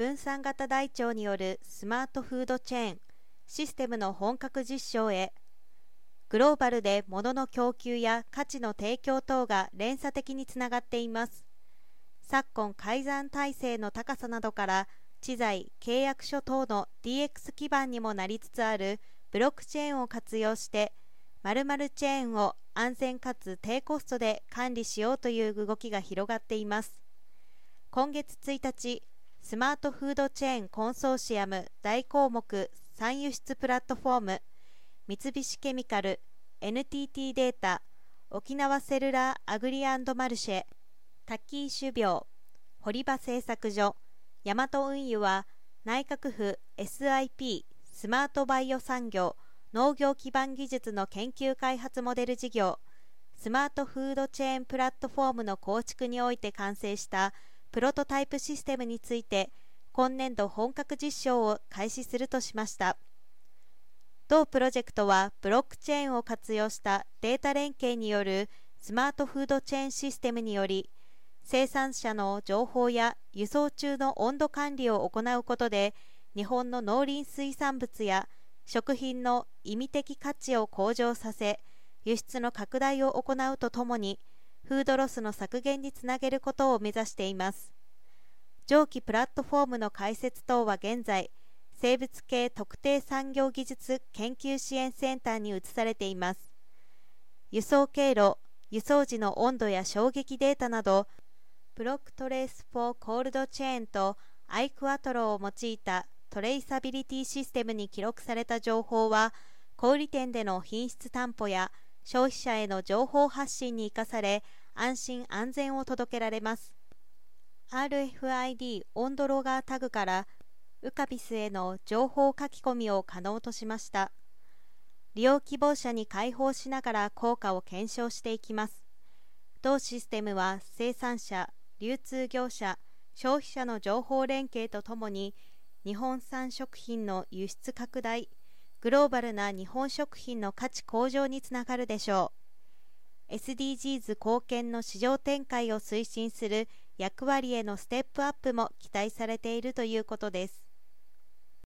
分散型台帳によるスマートフードチェーンシステムの本格実証へ。グローバルで物の供給や価値の提供等が連鎖的につながっています。昨今改ざん体制の高さなどから知財契約書等の DX 基盤にもなりつつあるブロックチェーンを活用して〇〇チェーンを安全かつ低コストで管理しようという動きが広がっています。今月1日スマートフードチェーンコンソーシアム青果物産輸出プラットフォーム三菱ケミカル NTT データ沖縄セルラーアグリマルシェタキイ種苗堀場製作所ヤマト運輸は内閣府 SIP スマートバイオ産業農業基盤技術の研究開発モデル事業スマートフードチェーンプラットフォームの構築において完成したプロトタイプシステムについて今年度本格実証を開始するとしました。同プロジェクトはブロックチェーンを活用したデータ連携によるスマートフードチェーンシステムにより生産者の情報や輸送中の温度管理を行うことで日本の農林水産物や食品の意味的価値を向上させ輸出の拡大を行うとともにフードロスの削減につなげることを目指しています。上記プラットフォームの開設等は現在生物系特定産業技術研究支援センターに移されています。輸送経路輸送時の温度や衝撃データなど BlockTrace for Cold Chain とアイクワトロを用いたトレイサビリティシステムに記録された情報は小売店での品質担保や消費者への情報発信に生かされ安心安全を届けられます。RFID 温度ロガータグからウカビスへの情報書き込みを可能としました。利用希望者に開放しながら効果を検証していきます。同システムは生産者流通業者消費者の情報連携とともに日本産食品の輸出拡大グローバルな日本食品の価値向上につながるでしょう。SDGs 貢献の市場展開を推進する役割へのステップアップも期待されているということです。